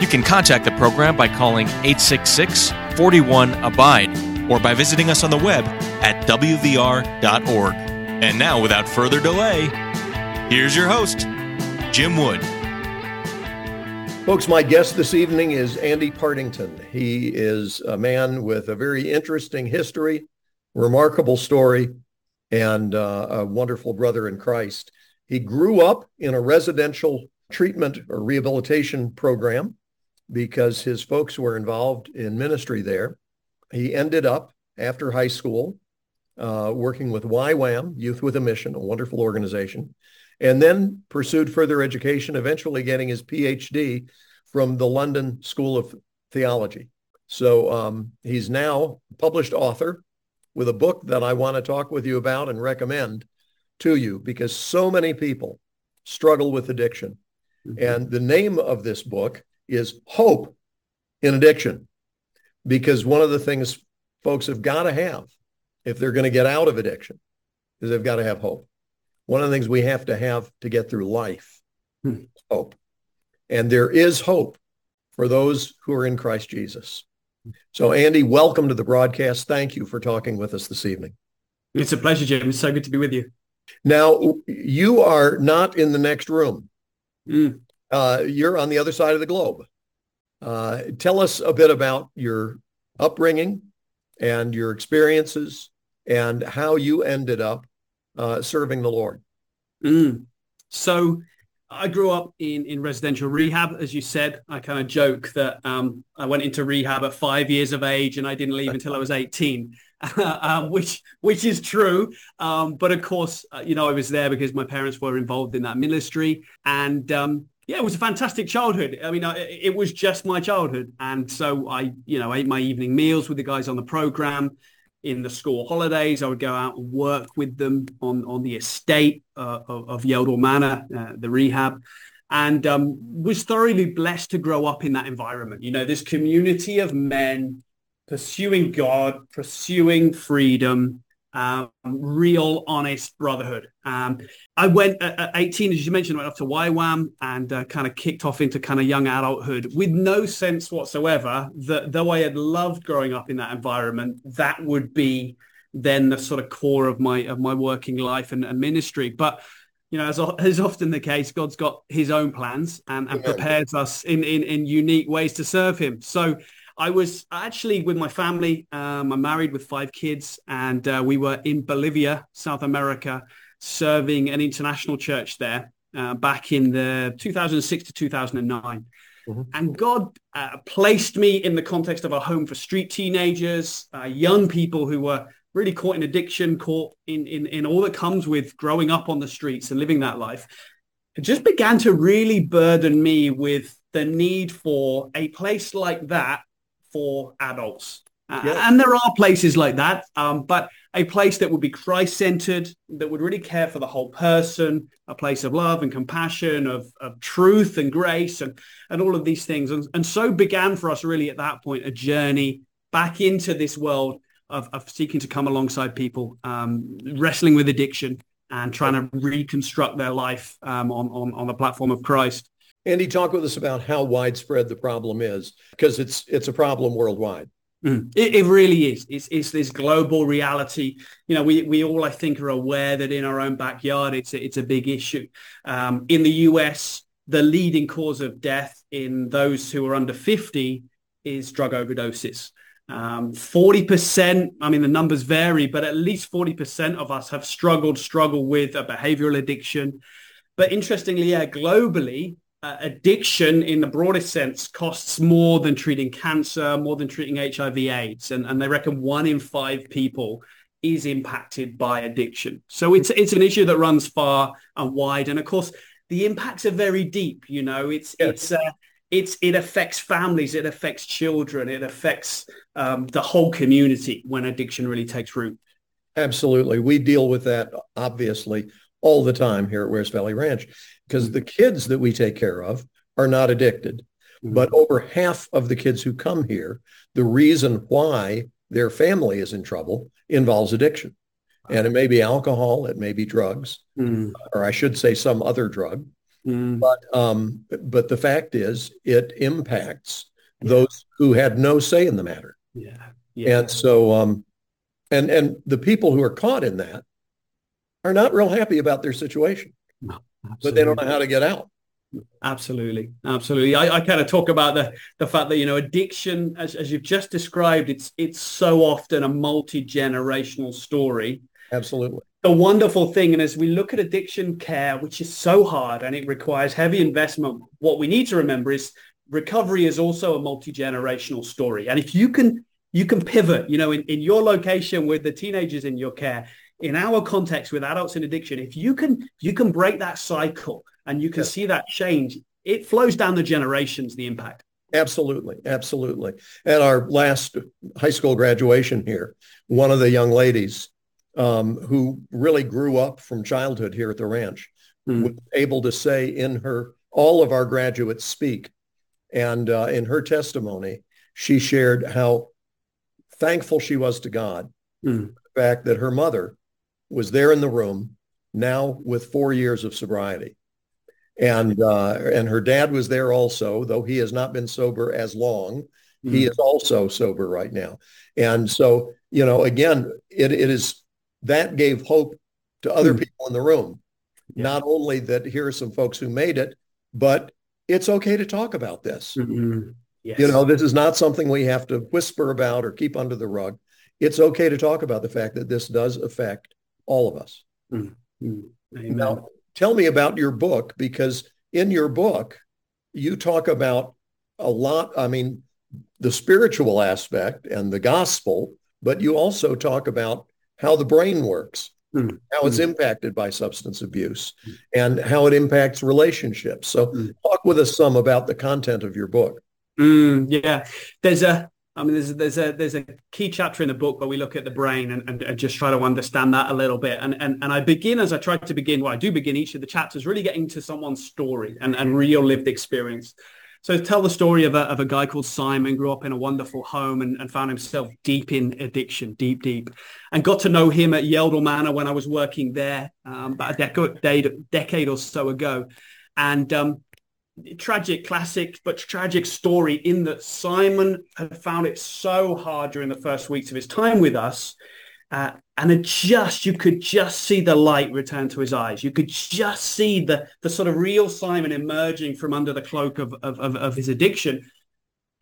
You can contact the program by calling 866 41 Abide or by visiting us on the web at WVR.org. And now, without further delay, here's your host, Jim Wood. Folks, my guest this evening is Andy Partington. He is a man with a very interesting history, remarkable story, and uh, a wonderful brother in Christ. He grew up in a residential treatment or rehabilitation program because his folks were involved in ministry there. He ended up after high school uh, working with YWAM, Youth with a Mission, a wonderful organization, and then pursued further education, eventually getting his PhD from the London School of Theology. So um, he's now a published author with a book that I want to talk with you about and recommend to you because so many people struggle with addiction. Mm-hmm. And the name of this book is Hope in Addiction because one of the things folks have got to have if they're going to get out of addiction is they've got to have hope. One of the things we have to have to get through life, hmm. hope. And there is hope for those who are in Christ Jesus. So Andy, welcome to the broadcast. Thank you for talking with us this evening. It's a pleasure, Jim. It's so good to be with you. Now, you are not in the next room. Mm. Uh, you're on the other side of the globe. Uh, tell us a bit about your upbringing and your experiences and how you ended up uh, serving the Lord. Mm. So I grew up in, in residential rehab, as you said. I kind of joke that um, I went into rehab at five years of age and I didn't leave until I was 18, um, which which is true. Um, but of course, uh, you know, I was there because my parents were involved in that ministry. And um, yeah, it was a fantastic childhood. I mean, it was just my childhood. And so I, you know, ate my evening meals with the guys on the program. In the school holidays, I would go out and work with them on, on the estate uh, of, of Yeldall Manor, uh, the rehab, and um, was thoroughly blessed to grow up in that environment. You know, this community of men pursuing God, pursuing freedom, um, real honest brotherhood. Um, I went at, at, 18, as you mentioned, went off to YWAM and uh, kind of kicked off into kind of young adulthood with no sense whatsoever that though I had loved growing up in that environment, that would be then the sort of core of my of my working life and, and ministry. But you know, as is often the case, God's got His own plans and, and prepares us in, in in unique ways to serve Him. So I was actually with my family. Um, I'm married with five kids, and uh, we were in Bolivia, South America, serving an international church there uh, back in the 2006 to 2009. Mm-hmm. And God uh, placed me in the context of a home for street teenagers, uh, young people who were really caught in addiction, caught in, in, in all that comes with growing up on the streets and living that life. It just began to really burden me with the need for a place like that for adults. Uh. And there are places like that, um, but a place that would be Christ-centered, that would really care for the whole person, a place of love and compassion, of, of truth and grace and, and all of these things. And, and so began for us really at that point a journey back into this world of, of seeking to come alongside people, um, wrestling with addiction and trying to reconstruct their life um, on, on, on the platform of Christ. Andy, talk with us about how widespread the problem is, because it's it's a problem worldwide. Mm. It, it, really is. It's, it's this global reality. You know, we, we all, I think, are aware that in our own backyard, it's a, it's a big issue. Um, in the US, the leading cause of death in those who are under 50 is drug overdoses. Um, 40%, I mean, the numbers vary, but at least 40% of us have struggled, struggle with a behavioral addiction. But interestingly, yeah, globally, uh, addiction in the broadest sense costs more than treating cancer, more than treating HIV AIDS. And, and they reckon one in five people is impacted by addiction. So it's, it's an issue that runs far and wide. And of course, the impacts are very deep. You know, it's, yes. it's, uh, it's it affects families, it affects children, it affects um, the whole community when addiction really takes root. Absolutely, we deal with that obviously all the time here at Wears Valley Ranch because the kids that we take care of are not addicted. Mm-hmm. But over half of the kids who come here, the reason why their family is in trouble involves addiction. And it may be alcohol, it may be drugs, mm. or I should say some other drug. Mm. But um, but the fact is, it impacts yeah. those who had no say in the matter. Yeah. yeah. And so, um, and and the people who are caught in that are not real happy about their situation, no, but they don't know how to get out. Absolutely, absolutely. I, I kind of talk about the the fact that you know addiction, as, as you've just described, it's it's so often a multi generational story. Absolutely. The wonderful thing, and as we look at addiction care, which is so hard and it requires heavy investment, what we need to remember is recovery is also a multi generational story. And if you can you can pivot, you know, in, in your location with the teenagers in your care, in our context with adults in addiction, if you can you can break that cycle and you can see that change. It flows down the generations, the impact. Absolutely. Absolutely. At our last high school graduation here, one of the young ladies um, who really grew up from childhood here at the ranch mm. was able to say in her, all of our graduates speak. And uh, in her testimony, she shared how thankful she was to God. Mm. The fact that her mother was there in the room now with four years of sobriety and uh, and her dad was there also, though he has not been sober as long. Mm-hmm. He hmm. is also sober right now, and so you know, again, it, it is that gave hope to other mm-hmm. people in the room. Yeah. Not only that here are some folks who made it, but it's okay to talk about this. Mm-hmm. Yes. You know, this is not something we have to whisper about or keep under the rug. It's okay to talk about the fact that this does affect all of us. Mm-hmm. Now, tell me about your book because in your book you talk about a lot i mean the spiritual aspect and the gospel but you also talk about how the brain works mm. how it's mm. impacted by substance abuse mm. and how it impacts relationships so mm. talk with us some about the content of your book hmm, yeah there's a I mean, there's there's a there's a key chapter in the book where we look at the brain and, and, and, just try to understand that a little bit. And, and and I begin as I try to begin. Well, I do begin each of the chapters really getting to someone's story and, and real lived experience. So tell the story of a, of a guy called Simon, grew up in a wonderful home and, and found himself deep in addiction, deep, deep. And got to know him at Yeldall Manor when I was working there um, about a decade, decade or so ago. And um, tragic classic but tragic story in that Simon had found it so hard during the first weeks of his time with us uh, and just you could just see the light return to his eyes. You could just see the the sort of real Simon emerging from under the cloak of of, of, of his addiction.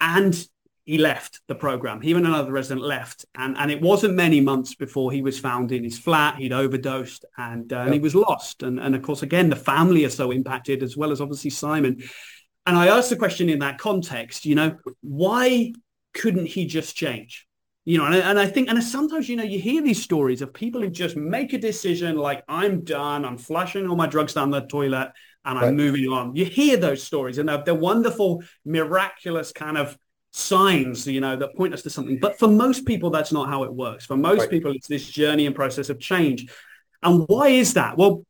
And he left the program. He and another resident left, and and it wasn't many months before he was found in his flat. He'd overdosed, and, uh, yep. and he was lost. And and of course, again, the family are so impacted as well as obviously Simon. And I asked the question in that context, you know, why couldn't he just change? You know, and, and I think, and sometimes, you know, you hear these stories of people who just make a decision like, I'm done, I'm flushing all my drugs down the toilet, and I'm right. moving on. You hear those stories, and they're, they're wonderful, miraculous kind of signs, you know, that point us to something. But for most people, that's not how it works. For most right. people, it's this journey and process of change. And why is that? Well,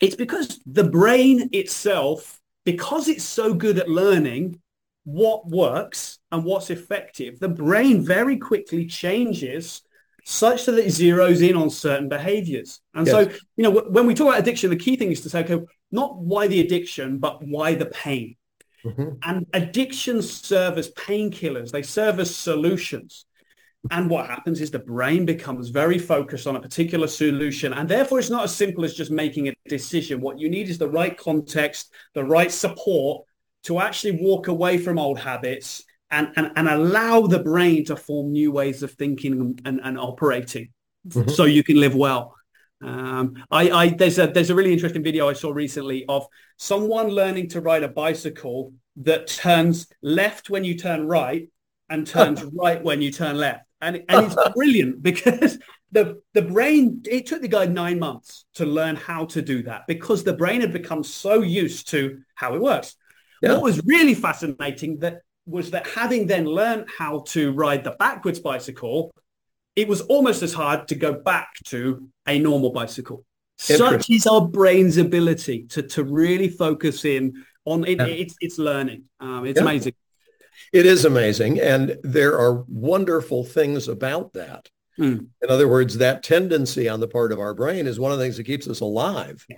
it's because the brain itself, because it's so good at learning what works and what's effective, the brain very quickly changes such that it zeroes in on certain behaviors. And yes. so, you know, when we talk about addiction, the key thing is to say, okay, not why the addiction, but why the pain. Mm-hmm. And addictions serve as painkillers. They serve as solutions. And what happens is the brain becomes very focused on a particular solution. And therefore, it's not as simple as just making a decision. What you need is the right context, the right support to actually walk away from old habits and, and, and allow the brain to form new ways of thinking and, and, operating mm-hmm. so you can live well. Um, I, I, there's a there's a really interesting video I saw recently of someone learning to ride a bicycle that turns left when you turn right and turns right when you turn left, and and it's brilliant because the the brain it took the guy nine months to learn how to do that because the brain had become so used to how it works. Yeah. What was really fascinating that was that having then learned how to ride the backwards bicycle, it was almost as hard to go back to a normal bicycle. Such is our brain's ability to, to really focus in on it. Yeah. It's, it's learning. Um, it's yeah. amazing. It is amazing. And there are wonderful things about that. Mm. In other words, that tendency on the part of our brain is one of the things that keeps us alive. Yeah,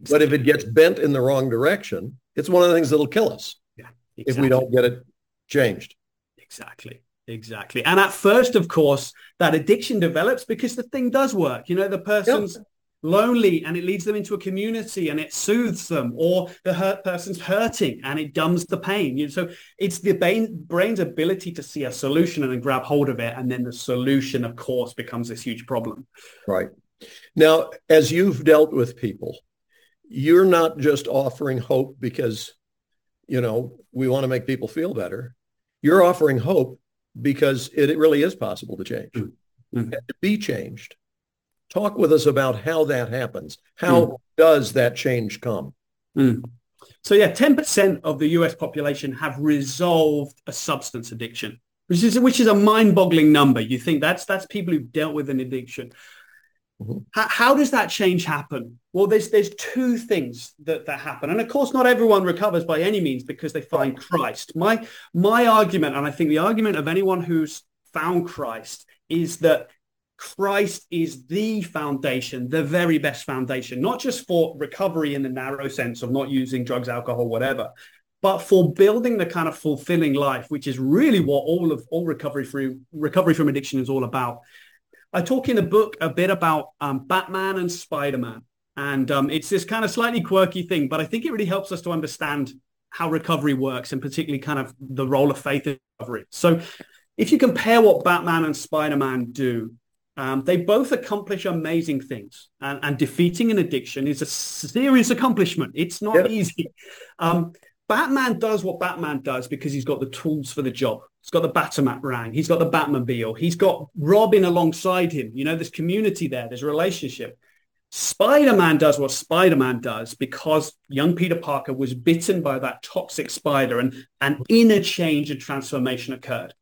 exactly. But if it gets bent in the wrong direction, it's one of the things that'll kill us yeah, exactly. if we don't get it changed. Exactly. Exactly. And at first, of course, that addiction develops because the thing does work. You know, the person's lonely and it leads them into a community and it soothes them or the hurt person's hurting and it dumbs the pain. You know, so it's the brain, brain's ability to see a solution and then grab hold of it. And then the solution, of course, becomes this huge problem. Right. Now, as you've dealt with people, you're not just offering hope because, you know, we want to make people feel better. You're offering hope because it, it really is possible to change, mm-hmm. to be changed. Talk with us about how that happens. How mm. does that change come? Mm. So yeah, 10% of the US population have resolved a substance addiction, which is which is a mind-boggling number. You think that's that's people who've dealt with an addiction. Mm-hmm. How, how, does that change happen? Well, there's there's two things that, that happen, and of course, not everyone recovers by any means because they find Christ. My my argument, and I think the argument of anyone who's found Christ, is that Christ is the foundation, the very best foundation, not just for recovery in the narrow sense of not using drugs, alcohol, whatever, but for building the kind of fulfilling life, which is really what all of all recovery through recovery from addiction is all about. I talk in the book a bit about um, Batman and Spider-Man, and um, it's this kind of slightly quirky thing, but I think it really helps us to understand how recovery works, and particularly kind of the role of faith in recovery. So, if you compare what Batman and Spider-Man do, um, they both accomplish amazing things, and, and, defeating an addiction is a serious accomplishment. It's not yep. easy. Um, Batman does what Batman does because he's got the tools for the job. He's got the Batarang. He's got the Batmobile. He's got Robin alongside him. You know, there's community there. There's relationship. Spider-Man does what Spider-Man does because young Peter Parker was bitten by that toxic spider and an inner change and transformation occurred.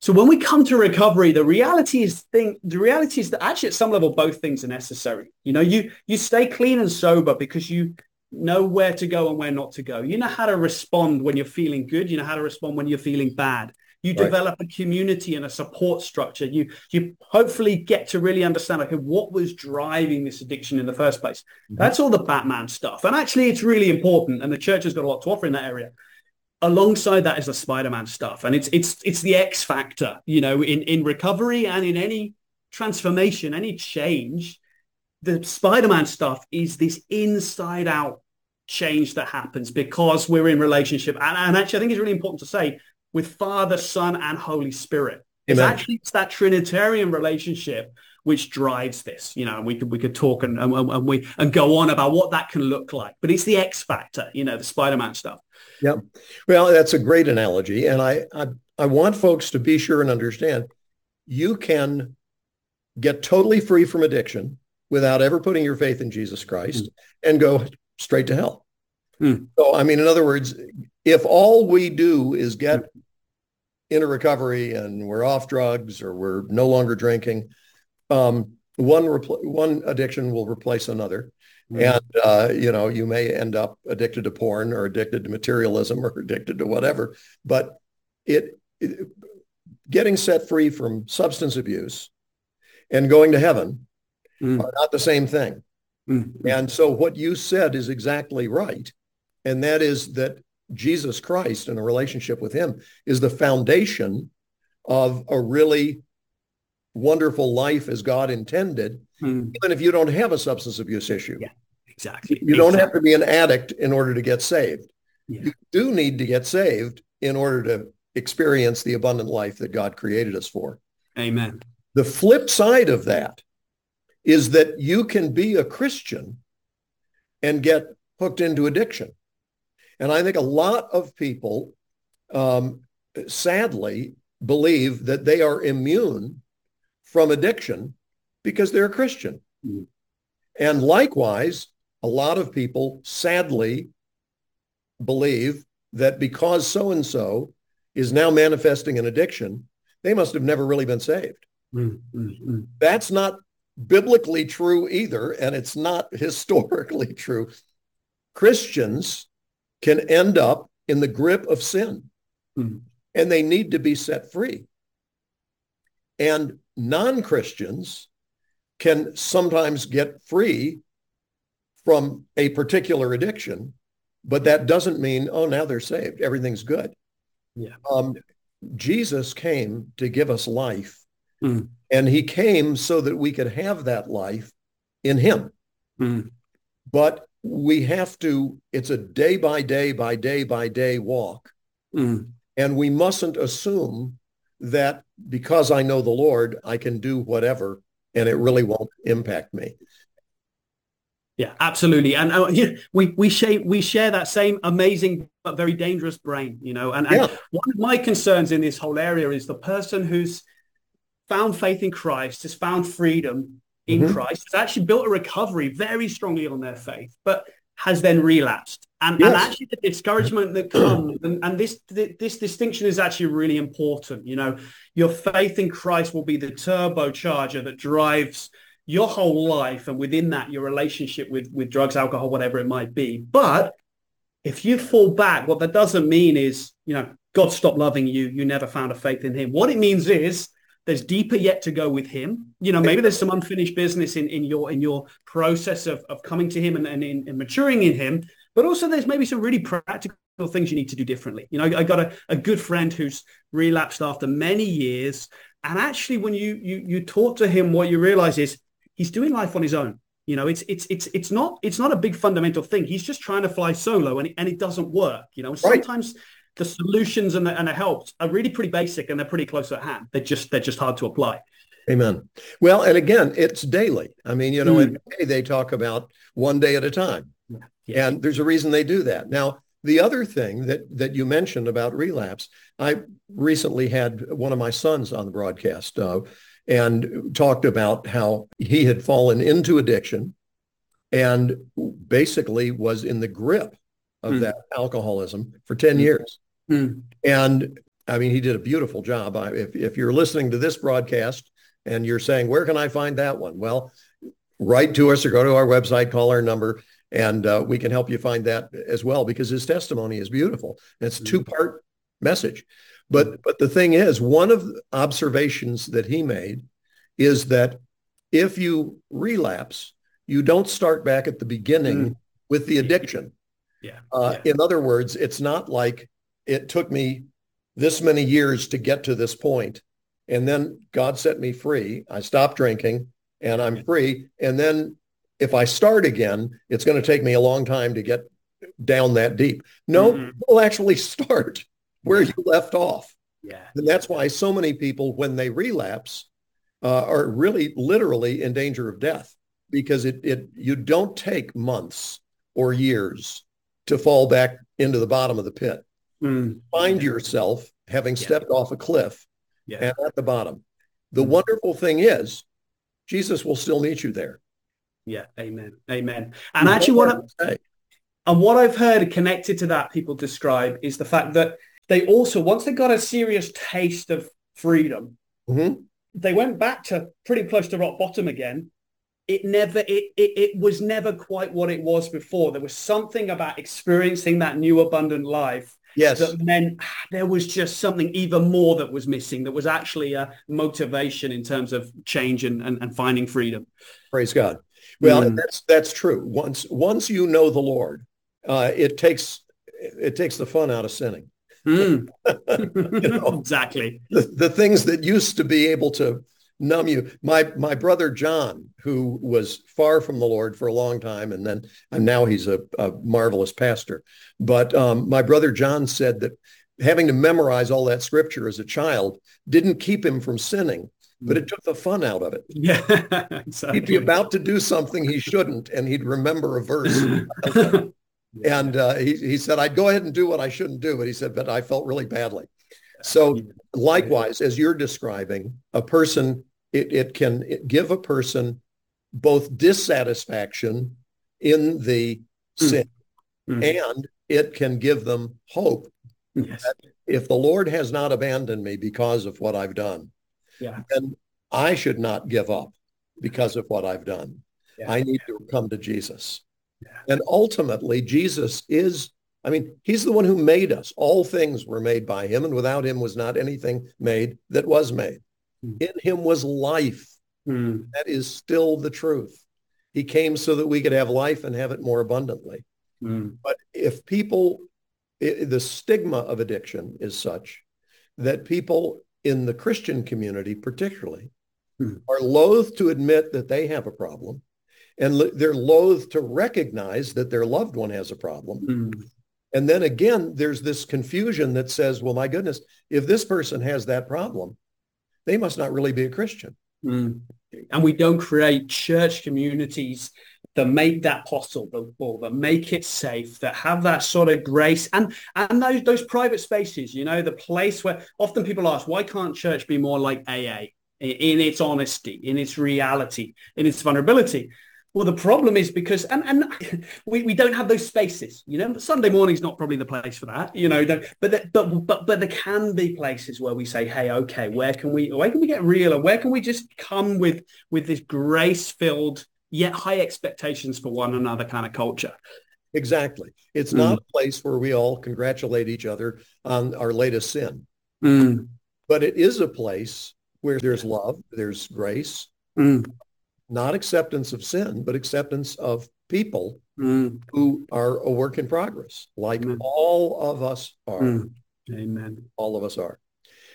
So when we come to recovery, the reality is thing the reality is that actually at some level both things are necessary. You know, you you stay clean and sober because you know where to go and where not to go. You know how to respond when you're feeling good. You know how to respond when you're feeling bad. You right. develop a community and a support structure. You you hopefully get to really understand okay what was driving this addiction in the first place. Mm-hmm. That's all the Batman stuff. And actually it's really important and the church has got a lot to offer in that area alongside that is the Spider-Man stuff, and it's it's it's the X factor, you know, in in recovery and in any transformation, any change. The Spider-Man stuff is this inside out change that happens because we're in relationship, and, and actually, I think it's really important to say with Father, Son, and Holy Spirit. It's actually it's that Trinitarian relationship which drives this. You know, and we could we could talk and, and, and we and go on about what that can look like. But it's the X factor, you know, the Spider-Man stuff. Yeah. Well, that's a great analogy. And I, I, I want folks to be sure and understand you can get totally free from addiction without ever putting your faith in Jesus Christ mm. and go straight to hell. Mm. So, I mean, in other words, if all we do is get mm. into recovery and we're off drugs or we're no longer drinking, um, one repl- one addiction will replace another. Mm-hmm. And, uh, you know, you may end up addicted to porn or addicted to materialism or addicted to whatever. But it, it getting set free from substance abuse and going to heaven mm-hmm. are not the same thing. Mm-hmm. And so what you said is exactly right. And that is that Jesus Christ and a relationship with him is the foundation of a really wonderful life as God intended, mm. even if you don't have a substance abuse issue. Yeah, exactly. You don't have to be an addict in order to get saved. Yeah. You do need to get saved in order to experience the abundant life that God created us for. Amen. The flip side of that is that you can be a Christian and get hooked into addiction. And I think a lot of people um, sadly believe that they are immune from addiction because they're a Christian. Mm-hmm. And likewise, a lot of people sadly believe that because so and so is now manifesting an addiction, they must have never really been saved. Mm-hmm. That's not biblically true either, and it's not historically true. Christians can end up in the grip of sin, mm-hmm. and they need to be set free. And non Christians can sometimes get free from a particular addiction, but that doesn't mean, oh, now they're saved. Everything's good. Yeah. Um, Jesus came to give us life, mm. and he came so that we could have that life in him. Mm. But we have to, it's a day by day by day by day walk. Mm. And we mustn't assume that because I know the Lord, I can do whatever and it really won't impact me. Yeah, absolutely. And uh, yeah, we we share we share that same amazing but very dangerous brain, you know. And, and yeah. one of my concerns in this whole area is the person who's found faith in Christ, has found freedom in mm-hmm. Christ, has actually built a recovery very strongly on their faith, but has then relapsed. And, yes. and actually the discouragement that comes, and, and this, this distinction is actually really important. You know, your faith in Christ will be the turbocharger that drives your whole life and within that your relationship with with drugs alcohol whatever it might be but if you fall back what that doesn't mean is you know god stopped loving you you never found a faith in him what it means is there's deeper yet to go with him you know maybe there's some unfinished business in in your in your process of, of coming to him and, and, in, and maturing in him but also there's maybe some really practical things you need to do differently you know i, I got a, a good friend who's relapsed after many years and actually when you you you talk to him what you realize is he's doing life on his own. You know, it's it's it's it's not it's not a big fundamental thing. He's just trying to fly solo, and it, and it doesn't work. You know, sometimes right. The solutions and the, and the helps are really pretty basic and they're pretty close at hand. They're just they're just hard to apply. Amen. Well, and again, it's daily. I mean, you know, mm. they talk about one day at a time, yeah. and there's a reason they do that. Now, the other thing that that you mentioned about relapse, I recently had one of my sons on the broadcast. Uh, and talked about how he had fallen into addiction and basically was in the grip of mm. that alcoholism for 10 mm. years. Mm. And I mean, he did a beautiful job. I, if, if you're listening to this broadcast and you're saying, where can I find that one? Well, write to us or go to our website, call our number, and uh, we can help you find that as well because his testimony is beautiful. And it's a hmm. two-part message. But but the thing is, one of the observations that he made is that if you relapse, you don't start back at the beginning mm. with the addiction. Yeah. Uh, yeah. In other words, it's not like it took me this many years to get to this point, and then God set me free. I stopped drinking, and I'm free. And then if I start again, it's going to take me a long time to get down that deep. No, mm-hmm. we'll actually start where you left off. Yeah. And that's why so many people, when they relapse, uh, are really literally in danger of death because it, it you don't take months or years to fall back into the bottom of the pit. Mm. Find yourself having yeah. stepped off a cliff yeah. and at the bottom. The mm. wonderful thing is Jesus will still meet you there. Yeah, amen. Amen. And you actually what I, and what I've heard connected to that people describe is the fact that they also, once they got a serious taste of freedom, mm-hmm. they went back to pretty close to rock bottom again. It never, it, it, it was never quite what it was before. There was something about experiencing that new abundant life Yes. That then there was just something even more that was missing. That was actually a motivation in terms of change and, and, and finding freedom. Praise God. Well, mm. that's that's true. Once once you know the Lord, uh, it takes it takes the fun out of sinning. Mm. you know, exactly. The, the things that used to be able to numb you. My my brother John, who was far from the Lord for a long time, and then and now he's a, a marvelous pastor. But um, my brother John said that having to memorize all that scripture as a child didn't keep him from sinning, but it took the fun out of it. Yeah, exactly. He'd be about to do something he shouldn't, and he'd remember a verse. And uh, he, he said, I'd go ahead and do what I shouldn't do. But he said, but I felt really badly. So likewise, as you're describing, a person, it, it can give a person both dissatisfaction in the mm. sin mm. and it can give them hope. Yes. If the Lord has not abandoned me because of what I've done, Yeah. then I should not give up because of what I've done. Yeah. I need to come to Jesus. Yeah. And ultimately, Jesus is, I mean, he's the one who made us. All things were made by him, and without him was not anything made that was made. Hmm. In him was life. Mm. That is still the truth. He came so that we could have life and have it more abundantly. Mm. But if people, i the stigma of addiction is such that people in the Christian community, particularly, Hmm. are loath to admit that they have a problem, and lo- they're loath to recognize that their loved one has a problem. Mm. And then again, there's this confusion that says, "Well, my goodness, if this person has that problem, they must not really be a Christian." Mm. And we don't create church communities that make that possible, or that make it safe, that have that sort of grace and and those those private spaces. You know, the place where often people ask, why can't church be more like AA in, in its honesty, in its reality, in its vulnerability? Well, the problem is because, and, and we, we don't have those spaces, you know, Sunday morning's not probably the place for that, you know, but, the- but, but, but there can be places where we say, Hey, okay, where can we, where can we get real? And where can we just come with, with this grace filled, yet high expectations for one another kind of culture? Exactly. It's Mm. not a place where we all congratulate each other on our latest sin, Mm, but it is a place where there's love, there's grace, mm, not acceptance of sin, but acceptance of people mm, who are a work in progress, like Amen. all of us are. mm. Amen. All of us are.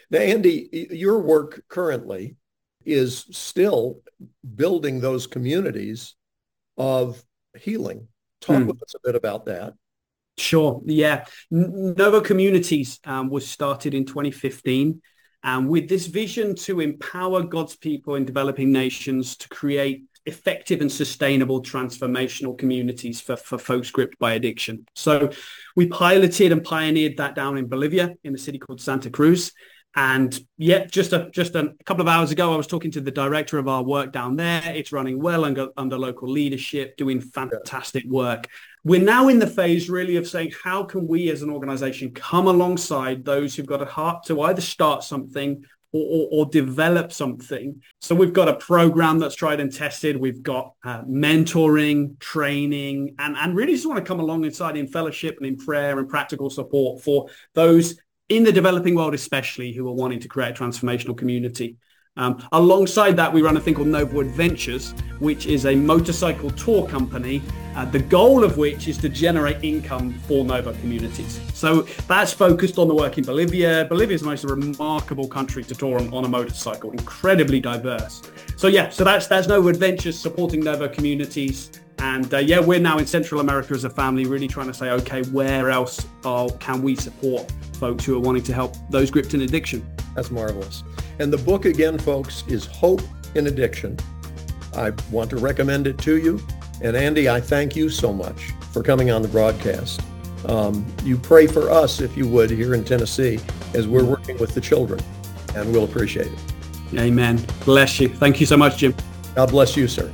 Now, Andy, your work currently is still building those communities of healing. Talk Hmm. with us a bit about that. Sure. Yeah. Novo Communities um, was started in 2015 and with this vision to empower God's people in developing nations to create effective and sustainable transformational communities for, for folks gripped by addiction. So we piloted and pioneered that down in Bolivia in a city called Santa Cruz. And yeah, just a just a couple of hours ago, I was talking to the director of our work down there. It's running well under, under local leadership, doing fantastic work. We're now in the phase really of saying, how can we as an organization come alongside those who've got a heart to either start something or, or, develop something. So we've got a program that's tried and tested. We've got uh, mentoring, training, and, and really just want to come alongside in fellowship and in prayer and practical support for those in the developing world, especially who are wanting to create a transformational community. Um, alongside that, we run a thing called Novo Adventures, which is a motorcycle tour company, uh, the goal of which is to generate income for Novo communities. So that's focused on the work in Bolivia. Bolivia is the most remarkable country to tour on, on a motorcycle, incredibly diverse. So yeah, so that's that's Novo Adventures supporting Novo communities. And uh, yeah, we're now in Central America as a family, really trying to say, okay, where else uh, can we support folks who are wanting to help those gripped in addiction? That's marvelous. And the book again, folks, is Hope in Addiction. I want to recommend it to you. And Andy, I thank you so much for coming on the broadcast. Um, you pray for us, if you would, here in Tennessee as we're working with the children, and we'll appreciate it. Amen. Bless you. Thank you so much, Jim. God bless you, sir.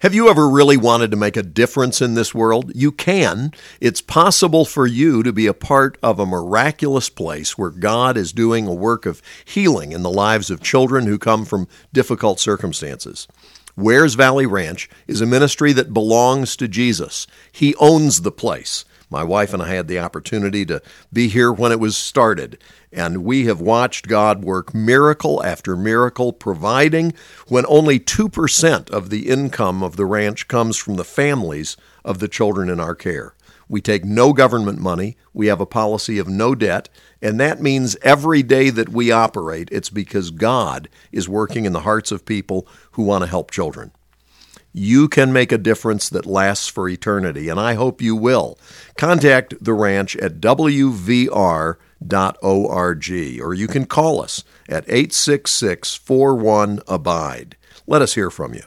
Have you ever really wanted to make a difference in this world? You can. It's possible for you to be a part of a miraculous place where God is doing a work of healing in the lives of children who come from difficult circumstances. Wears Valley Ranch is a ministry that belongs to Jesus. He owns the place. My wife and I had the opportunity to be here when it was started, and we have watched God work miracle after miracle, providing when only 2% of the income of the ranch comes from the families of the children in our care. We take no government money. We have a policy of no debt. And that means every day that we operate, it's because God is working in the hearts of people who want to help children. You can make a difference that lasts for eternity, and I hope you will. Contact the ranch at wvr.org, or you can call us at 866 41 Abide. Let us hear from you.